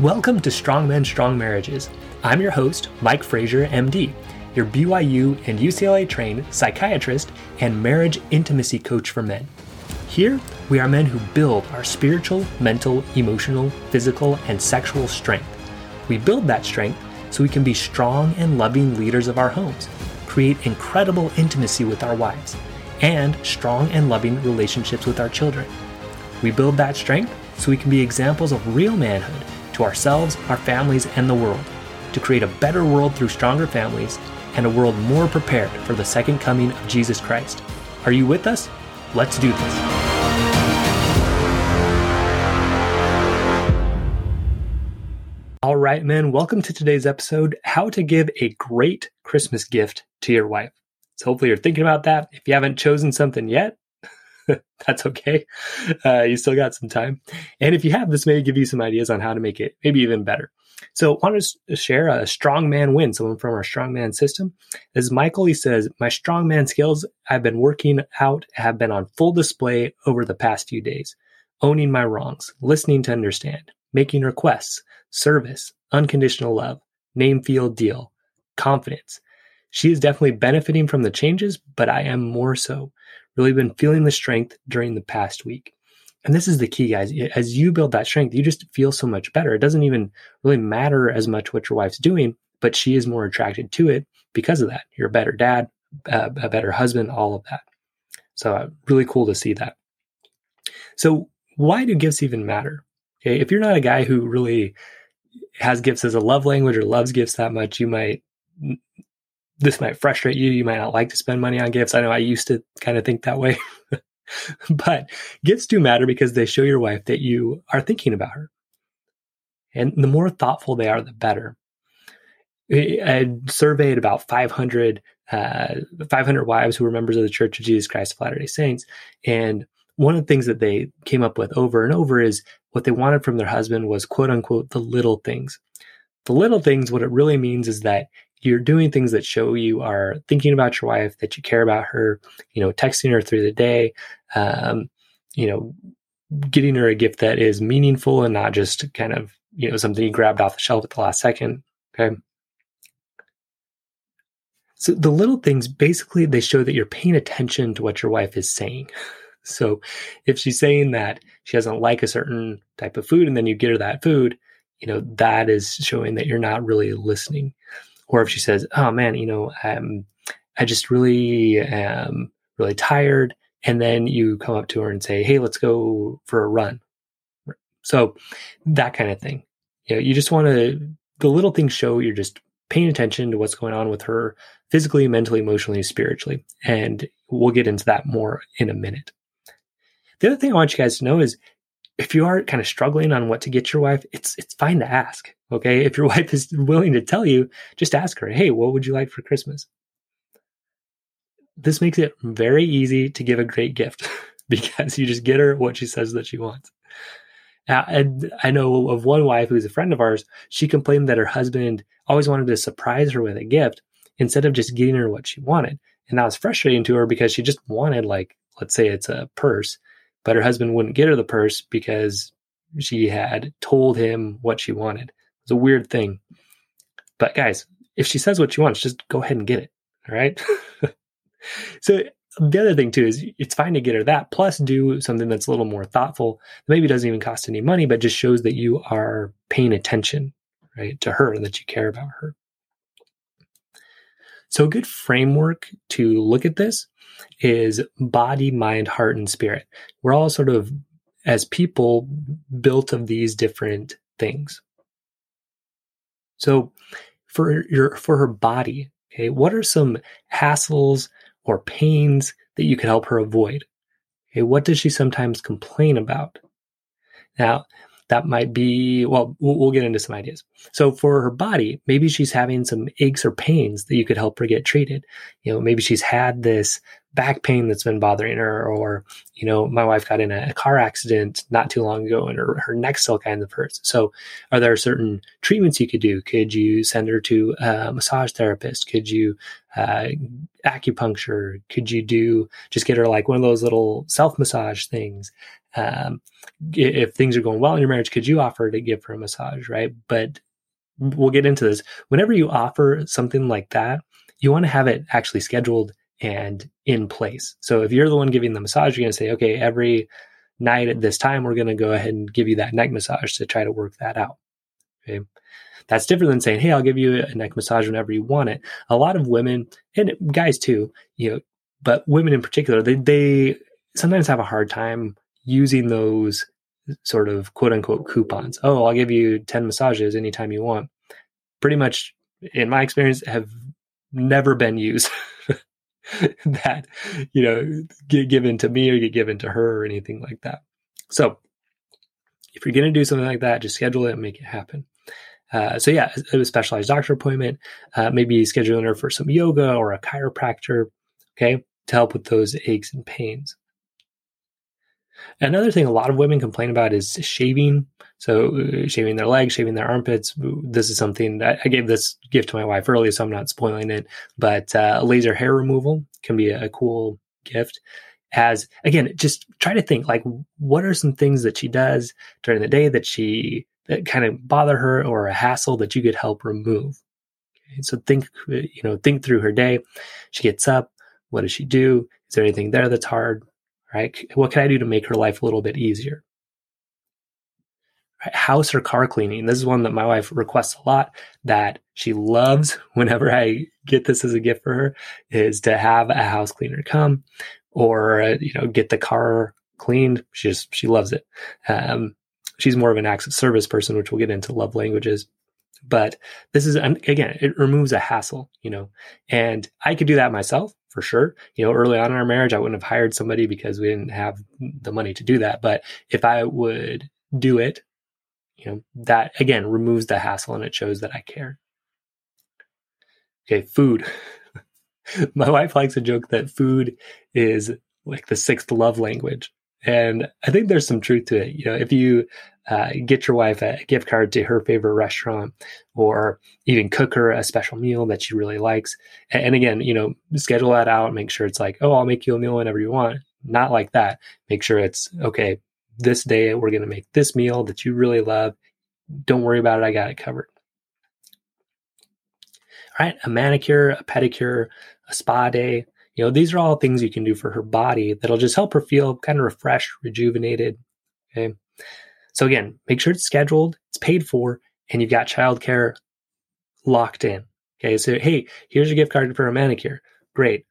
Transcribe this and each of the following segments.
Welcome to Strong Men, Strong Marriages. I'm your host, Mike Frazier, MD, your BYU and UCLA trained psychiatrist and marriage intimacy coach for men. Here, we are men who build our spiritual, mental, emotional, physical, and sexual strength. We build that strength so we can be strong and loving leaders of our homes, create incredible intimacy with our wives, and strong and loving relationships with our children. We build that strength so we can be examples of real manhood to ourselves, our families, and the world, to create a better world through stronger families and a world more prepared for the second coming of Jesus Christ. Are you with us? Let's do this. All right, men, welcome to today's episode How to Give a Great Christmas Gift to Your Wife. So, hopefully, you're thinking about that. If you haven't chosen something yet, that's okay. Uh, you still got some time. And if you have, this may give you some ideas on how to make it maybe even better. So I want to share a strong man win, someone from our strong man system. As Michael, he says, my strong man skills I've been working out have been on full display over the past few days. Owning my wrongs, listening to understand, making requests, service, unconditional love, name, field deal, confidence. She is definitely benefiting from the changes, but I am more so really been feeling the strength during the past week. And this is the key, guys. As you build that strength, you just feel so much better. It doesn't even really matter as much what your wife's doing, but she is more attracted to it because of that. You're a better dad, a better husband, all of that. So, uh, really cool to see that. So, why do gifts even matter? Okay, if you're not a guy who really has gifts as a love language or loves gifts that much, you might this might frustrate you. You might not like to spend money on gifts. I know I used to kind of think that way. but gifts do matter because they show your wife that you are thinking about her. And the more thoughtful they are, the better. I surveyed about 500, uh, 500 wives who were members of the Church of Jesus Christ of Latter day Saints. And one of the things that they came up with over and over is what they wanted from their husband was quote unquote the little things. The little things, what it really means is that you're doing things that show you are thinking about your wife, that you care about her, you know, texting her through the day, um, you know, getting her a gift that is meaningful and not just kind of, you know, something you grabbed off the shelf at the last second. Okay. So the little things basically they show that you're paying attention to what your wife is saying. So if she's saying that she doesn't like a certain type of food and then you get her that food, you know, that is showing that you're not really listening or if she says, "Oh man, you know, um, I just really am really tired," and then you come up to her and say, "Hey, let's go for a run." So that kind of thing. You know, you just want to the little things show you're just paying attention to what's going on with her physically, mentally, emotionally, spiritually, and we'll get into that more in a minute. The other thing I want you guys to know is if you are kind of struggling on what to get your wife, it's it's fine to ask. Okay. If your wife is willing to tell you, just ask her, hey, what would you like for Christmas? This makes it very easy to give a great gift because you just get her what she says that she wants. Now, and I know of one wife who's a friend of ours. She complained that her husband always wanted to surprise her with a gift instead of just getting her what she wanted. And that was frustrating to her because she just wanted, like, let's say it's a purse, but her husband wouldn't get her the purse because she had told him what she wanted. It's a weird thing. But guys, if she says what she wants, just go ahead and get it. All right. so the other thing too is it's fine to get her that plus do something that's a little more thoughtful maybe doesn't even cost any money but just shows that you are paying attention right to her and that you care about her so a good framework to look at this is body mind heart and spirit we're all sort of as people built of these different things so for your for her body, okay, what are some hassles or pains that you can help her avoid? Okay, what does she sometimes complain about? Now, that might be we'll, we'll get into some ideas so for her body maybe she's having some aches or pains that you could help her get treated you know maybe she's had this back pain that's been bothering her or you know my wife got in a car accident not too long ago and her, her neck still kind of hurts so are there certain treatments you could do could you send her to a massage therapist could you uh, acupuncture? Could you do just get her like one of those little self massage things? Um, if things are going well in your marriage, could you offer to give her a massage? Right. But we'll get into this. Whenever you offer something like that, you want to have it actually scheduled and in place. So if you're the one giving the massage, you're going to say, okay, every night at this time, we're going to go ahead and give you that neck massage to try to work that out. Okay. That's different than saying, hey, I'll give you a neck massage whenever you want it. A lot of women and guys too, you know, but women in particular, they, they sometimes have a hard time using those sort of quote unquote coupons. Oh, I'll give you 10 massages anytime you want. Pretty much, in my experience, have never been used that, you know, get given to me or get given to her or anything like that. So if you're going to do something like that, just schedule it and make it happen. Uh, so yeah, a specialized doctor appointment, uh, maybe scheduling her for some yoga or a chiropractor, okay, to help with those aches and pains. Another thing a lot of women complain about is shaving. So uh, shaving their legs, shaving their armpits. This is something that I gave this gift to my wife earlier, so I'm not spoiling it. But uh, laser hair removal can be a, a cool gift. As again, just try to think like what are some things that she does during the day that she that kind of bother her or a hassle that you could help remove. Okay, so think, you know, think through her day. She gets up. What does she do? Is there anything there that's hard? Right? What can I do to make her life a little bit easier? House or car cleaning. This is one that my wife requests a lot that she loves whenever I get this as a gift for her is to have a house cleaner come or, you know, get the car cleaned. She just, she loves it. Um, she's more of an acts of service person, which we'll get into love languages. But this is, again, it removes a hassle, you know, and I could do that myself for sure. You know, early on in our marriage, I wouldn't have hired somebody because we didn't have the money to do that. But if I would do it, you know, that again removes the hassle and it shows that I care. Okay, food. My wife likes a joke that food is like the sixth love language. And I think there's some truth to it. You know, if you uh, get your wife a gift card to her favorite restaurant or even cook her a special meal that she really likes. And again, you know, schedule that out, make sure it's like, oh, I'll make you a meal whenever you want. Not like that. Make sure it's okay. This day we're going to make this meal that you really love. Don't worry about it. I got it covered. All right. A manicure, a pedicure, a spa day, you know, these are all things you can do for her body that'll just help her feel kind of refreshed, rejuvenated. Okay. So again, make sure it's scheduled, it's paid for, and you've got childcare locked in. Okay. So, hey, here's your gift card for a manicure. Great.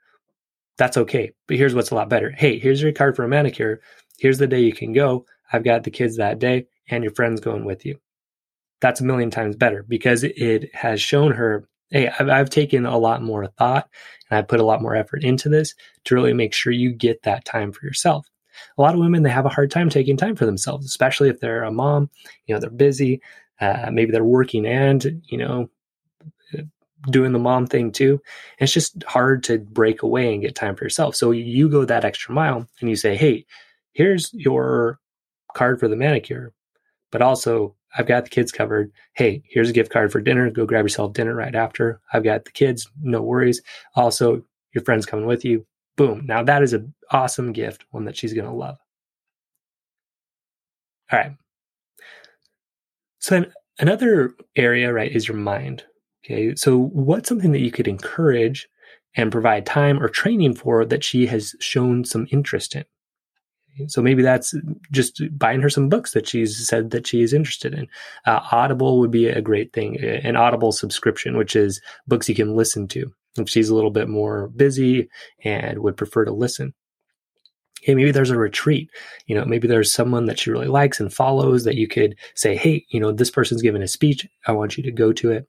That's okay. But here's what's a lot better. Hey, here's your card for a manicure. Here's the day you can go. I've got the kids that day and your friends going with you. That's a million times better because it has shown her hey, I've, I've taken a lot more thought and I put a lot more effort into this to really make sure you get that time for yourself. A lot of women, they have a hard time taking time for themselves, especially if they're a mom, you know, they're busy, uh, maybe they're working and, you know, doing the mom thing too. And it's just hard to break away and get time for yourself. So you go that extra mile and you say, hey, here's your card for the manicure, but also I've got the kids covered. Hey, here's a gift card for dinner. Go grab yourself dinner right after. I've got the kids. No worries. Also, your friend's coming with you. Boom. Now that is an awesome gift, one that she's going to love. All right. So another area, right, is your mind. Okay. So what's something that you could encourage and provide time or training for that she has shown some interest in? So maybe that's just buying her some books that she's said that she is interested in. Uh, Audible would be a great thing, an Audible subscription, which is books you can listen to if she's a little bit more busy and would prefer to listen. Hey, maybe there's a retreat. You know, maybe there's someone that she really likes and follows that you could say, hey, you know, this person's giving a speech. I want you to go to it.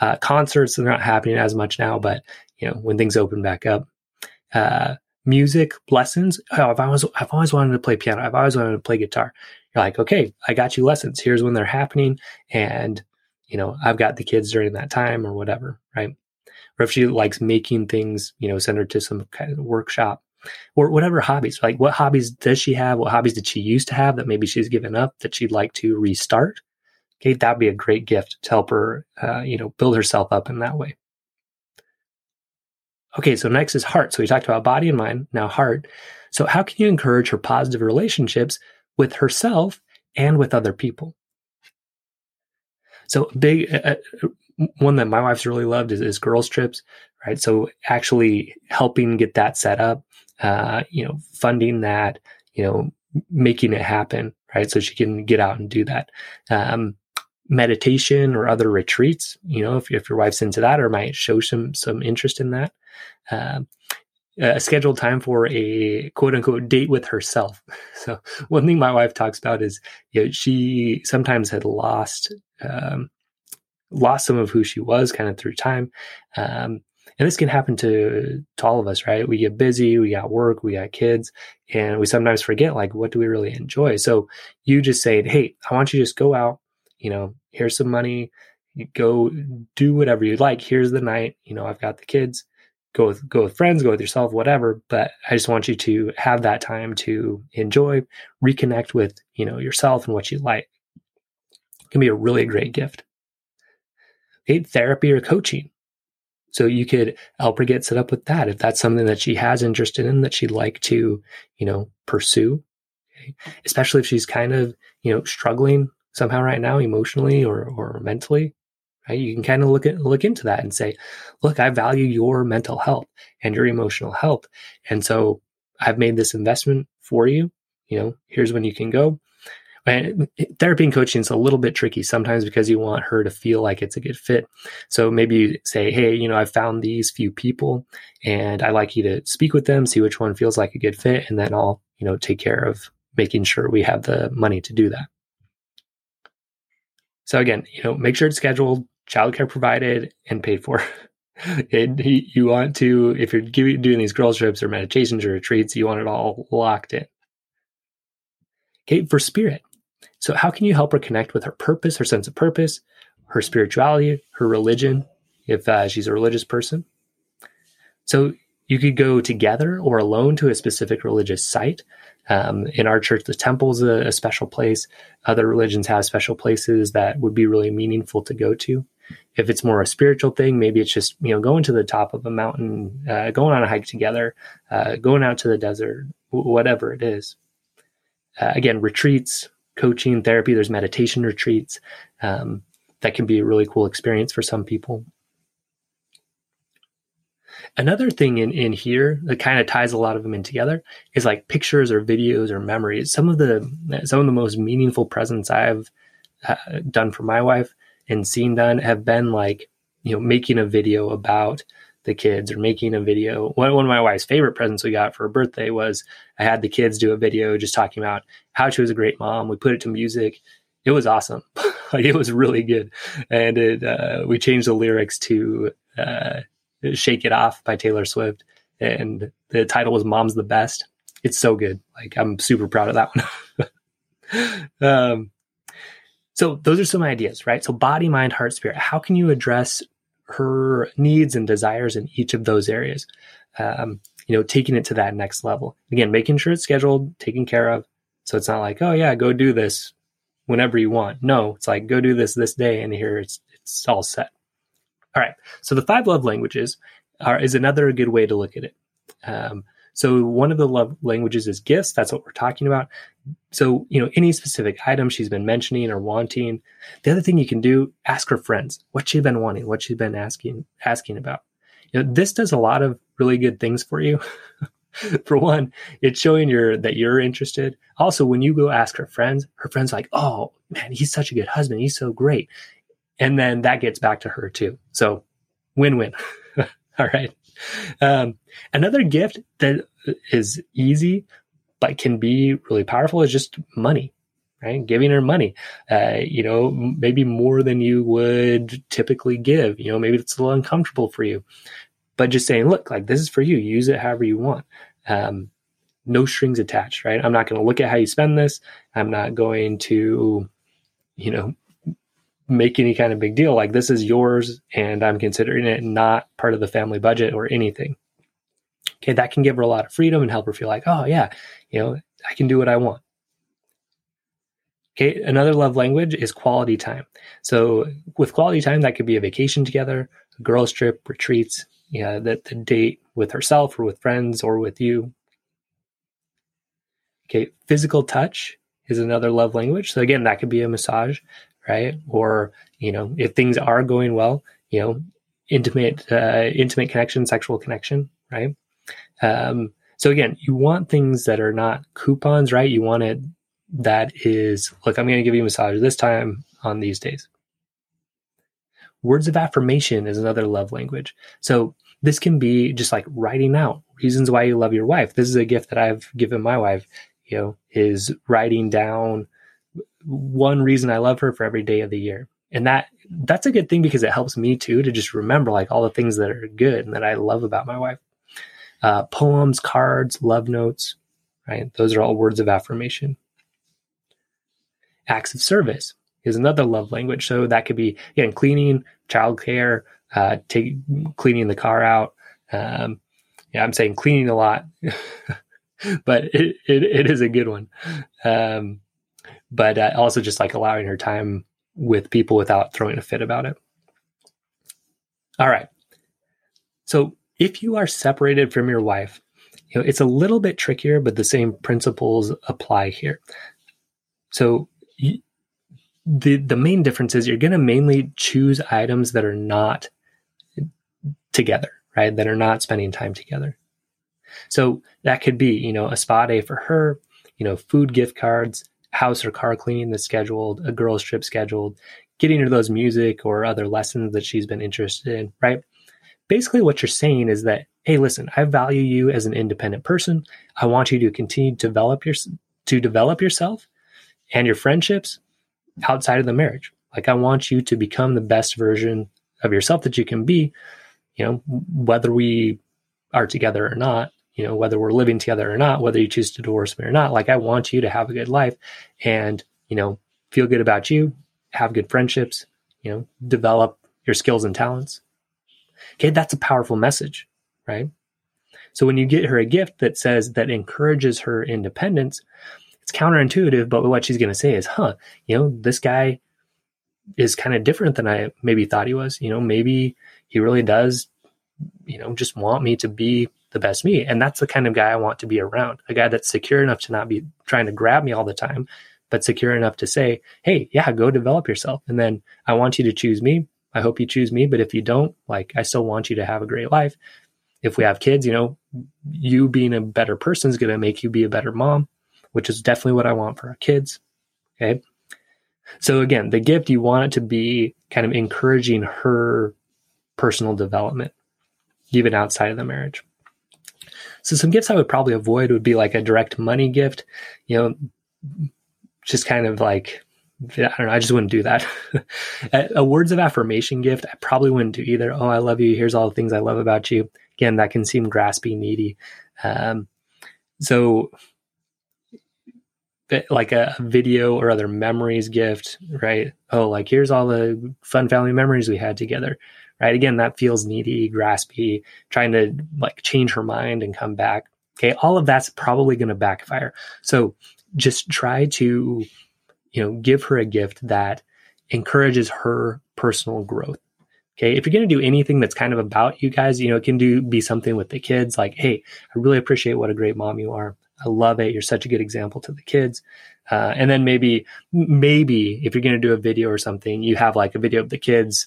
Uh, concerts are not happening as much now, but you know, when things open back up, uh, music lessons. Oh, I've always I've always wanted to play piano. I've always wanted to play guitar. You're like, okay, I got you lessons. Here's when they're happening, and you know, I've got the kids during that time or whatever, right? Or if she likes making things, you know, send her to some kind of workshop or whatever hobbies. Like, what hobbies does she have? What hobbies did she used to have that maybe she's given up that she'd like to restart? Okay, that'd be a great gift to help her, uh, you know, build herself up in that way. Okay, so next is heart. So we talked about body and mind, now heart. So how can you encourage her positive relationships with herself and with other people? So big uh, uh, one that my wife's really loved is, is girls trips, right? So actually helping get that set up, uh, you know, funding that, you know, making it happen, right? So she can get out and do that. Um, meditation or other retreats, you know, if, if your wife's into that or might show some some interest in that. Um, a scheduled time for a quote unquote date with herself. So one thing my wife talks about is you know, she sometimes had lost um, lost some of who she was kind of through time. Um, and this can happen to to all of us, right? We get busy, we got work, we got kids, and we sometimes forget like what do we really enjoy. So you just say, "Hey, I want you to just go out. You know, here's some money. Go do whatever you like. Here's the night. You know, I've got the kids go with go with friends, go with yourself, whatever. But I just want you to have that time to enjoy, reconnect with you know yourself and what you like. It can be a really great gift. Okay, therapy or coaching. So you could help her get set up with that if that's something that she has interested in that she'd like to, you know, pursue. Okay? Especially if she's kind of, you know, struggling somehow right now emotionally or or mentally right? You can kind of look at look into that and say look i value your mental health and your emotional health and so i've made this investment for you you know here's when you can go. And therapy and coaching is a little bit tricky sometimes because you want her to feel like it's a good fit. So maybe you say hey you know i found these few people and i like you to speak with them see which one feels like a good fit and then i'll you know take care of making sure we have the money to do that. So again, you know, make sure it's scheduled, childcare provided, and paid for. and you want to, if you're giving, doing these girls trips or meditations or retreats, you want it all locked in. Okay, for spirit. So how can you help her connect with her purpose, her sense of purpose, her spirituality, her religion, if uh, she's a religious person? So you could go together or alone to a specific religious site um, in our church, the temple is a, a special place. Other religions have special places that would be really meaningful to go to. If it's more a spiritual thing, maybe it's just you know going to the top of a mountain, uh, going on a hike together, uh, going out to the desert, w- whatever it is. Uh, again, retreats, coaching, therapy. There's meditation retreats um, that can be a really cool experience for some people. Another thing in, in here that kind of ties a lot of them in together is like pictures or videos or memories. Some of the some of the most meaningful presents I've uh, done for my wife and seen done have been like you know making a video about the kids or making a video. One, one of my wife's favorite presents we got for her birthday was I had the kids do a video just talking about how she was a great mom. We put it to music. It was awesome. like it was really good. And it, uh, we changed the lyrics to, uh, Shake It Off by Taylor Swift. And the title was Mom's the Best. It's so good. Like I'm super proud of that one. um, so those are some ideas, right? So body, mind, heart, spirit. How can you address her needs and desires in each of those areas? Um, you know, taking it to that next level. Again, making sure it's scheduled, taken care of. So it's not like, oh yeah, go do this whenever you want. No, it's like go do this this day, and here it's it's all set. All right. So the five love languages are, is another good way to look at it. Um, so one of the love languages is gifts. That's what we're talking about. So, you know, any specific item she's been mentioning or wanting. The other thing you can do, ask her friends what she's been wanting, what she's been asking, asking about. You know, this does a lot of really good things for you. for one, it's showing your that you're interested. Also, when you go ask her friends, her friends like, "Oh man, he's such a good husband. He's so great," and then that gets back to her too. So win-win. All right. Um, another gift that is easy but can be really powerful is just money. Right, giving her money, uh, you know, maybe more than you would typically give. You know, maybe it's a little uncomfortable for you, but just saying, look, like this is for you. Use it however you want. Um, no strings attached, right? I'm not going to look at how you spend this. I'm not going to, you know, make any kind of big deal. Like this is yours and I'm considering it not part of the family budget or anything. Okay, that can give her a lot of freedom and help her feel like, oh yeah, you know, I can do what I want. Okay, another love language is quality time. So with quality time, that could be a vacation together, a girls trip, retreats, yeah, that the date with herself or with friends or with you. Okay, physical touch is another love language. So again, that could be a massage, right? Or you know, if things are going well, you know, intimate, uh, intimate connection, sexual connection, right? Um, so again, you want things that are not coupons, right? You want it that is, look, I'm going to give you a massage this time on these days. Words of affirmation is another love language. So this can be just like writing out reasons why you love your wife. This is a gift that I've given my wife, you know, is writing down one reason I love her for every day of the year. And that that's a good thing because it helps me too to just remember like all the things that are good and that I love about my wife. Uh, poems, cards, love notes, right? Those are all words of affirmation. Acts of service is another love language. So that could be again cleaning, childcare, uh, take cleaning the car out. Um, yeah, I'm saying cleaning a lot, but it, it, it is a good one. Um, but uh, also just like allowing her time with people without throwing a fit about it. All right. So if you are separated from your wife, you know, it's a little bit trickier, but the same principles apply here. So the the main difference is you're going to mainly choose items that are not together, right? That are not spending time together. So that could be, you know, a spa day for her, you know, food gift cards, house or car cleaning that's scheduled, a girls trip scheduled, getting her those music or other lessons that she's been interested in, right? Basically what you're saying is that, hey, listen, I value you as an independent person. I want you to continue to develop your to develop yourself and your friendships outside of the marriage. Like I want you to become the best version of yourself that you can be, you know, whether we are together or not, you know, whether we're living together or not, whether you choose to divorce me or not. Like I want you to have a good life and, you know, feel good about you, have good friendships, you know, develop your skills and talents. Okay, that's a powerful message, right? So when you get her a gift that says that encourages her independence, it's counterintuitive, but what she's going to say is, huh, you know, this guy is kind of different than I maybe thought he was. You know, maybe he really does, you know, just want me to be the best me. And that's the kind of guy I want to be around a guy that's secure enough to not be trying to grab me all the time, but secure enough to say, hey, yeah, go develop yourself. And then I want you to choose me. I hope you choose me. But if you don't, like, I still want you to have a great life. If we have kids, you know, you being a better person is going to make you be a better mom which is definitely what I want for our kids. Okay. So again, the gift, you want it to be kind of encouraging her personal development, even outside of the marriage. So some gifts I would probably avoid would be like a direct money gift, you know, just kind of like, I don't know, I just wouldn't do that. a words of affirmation gift, I probably wouldn't do either. Oh, I love you. Here's all the things I love about you. Again, that can seem graspy, needy. Um, so like a video or other memories gift, right? Oh, like here's all the fun family memories we had together, right? Again, that feels needy, graspy, trying to like change her mind and come back. Okay, all of that's probably going to backfire. So just try to, you know, give her a gift that encourages her personal growth. Okay. If you're going to do anything that's kind of about you guys, you know, it can do be something with the kids like, Hey, I really appreciate what a great mom you are. I love it. You're such a good example to the kids. Uh, and then maybe, maybe if you're going to do a video or something, you have like a video of the kids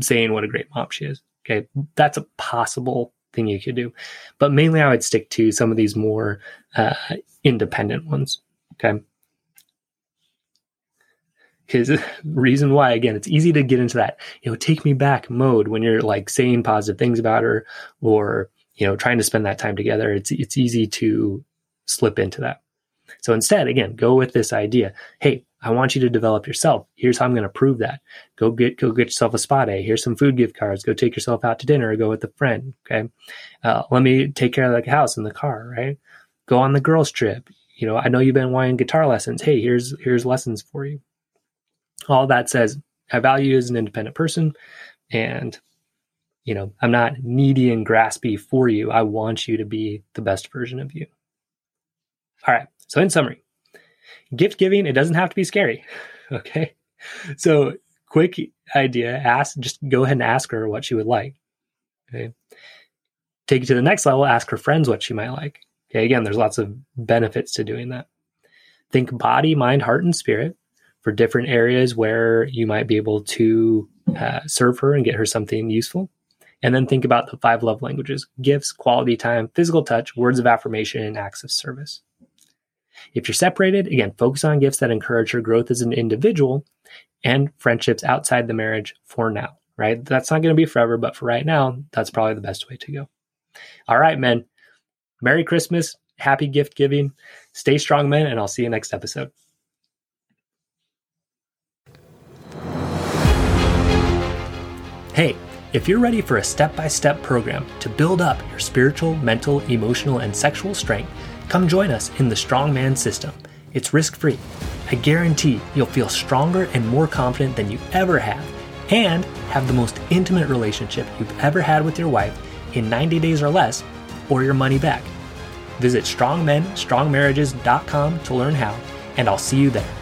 saying what a great mom she is. Okay. That's a possible thing you could do. But mainly I would stick to some of these more uh, independent ones. Okay. Because reason why, again, it's easy to get into that, you know, take me back mode when you're like saying positive things about her or, you know, trying to spend that time together. It's, it's easy to slip into that. So instead, again, go with this idea. Hey, I want you to develop yourself. Here's how I'm going to prove that. Go get go get yourself a spa day. Here's some food gift cards. Go take yourself out to dinner or go with a friend. Okay, uh, let me take care of the house and the car. Right. Go on the girls trip. You know, I know you've been wanting guitar lessons. Hey, here's here's lessons for you. All that says I value you as an independent person, and you know I'm not needy and graspy for you. I want you to be the best version of you. All right. So, in summary, gift giving, it doesn't have to be scary. Okay. So, quick idea ask, just go ahead and ask her what she would like. Okay. Take it to the next level, ask her friends what she might like. Okay, again, there's lots of benefits to doing that. Think body, mind, heart, and spirit for different areas where you might be able to uh, serve her and get her something useful. And then think about the five love languages gifts, quality time, physical touch, words of affirmation, and acts of service. If you're separated, again, focus on gifts that encourage her growth as an individual and friendships outside the marriage for now, right? That's not going to be forever, but for right now, that's probably the best way to go. All right, men. Merry Christmas. Happy gift giving. Stay strong, men, and I'll see you next episode. Hey, if you're ready for a step by step program to build up your spiritual, mental, emotional, and sexual strength, come join us in the Strongman System. It's risk free. I guarantee you'll feel stronger and more confident than you ever have, and have the most intimate relationship you've ever had with your wife in 90 days or less, or your money back. Visit strongmenstrongmarriages.com to learn how, and I'll see you there.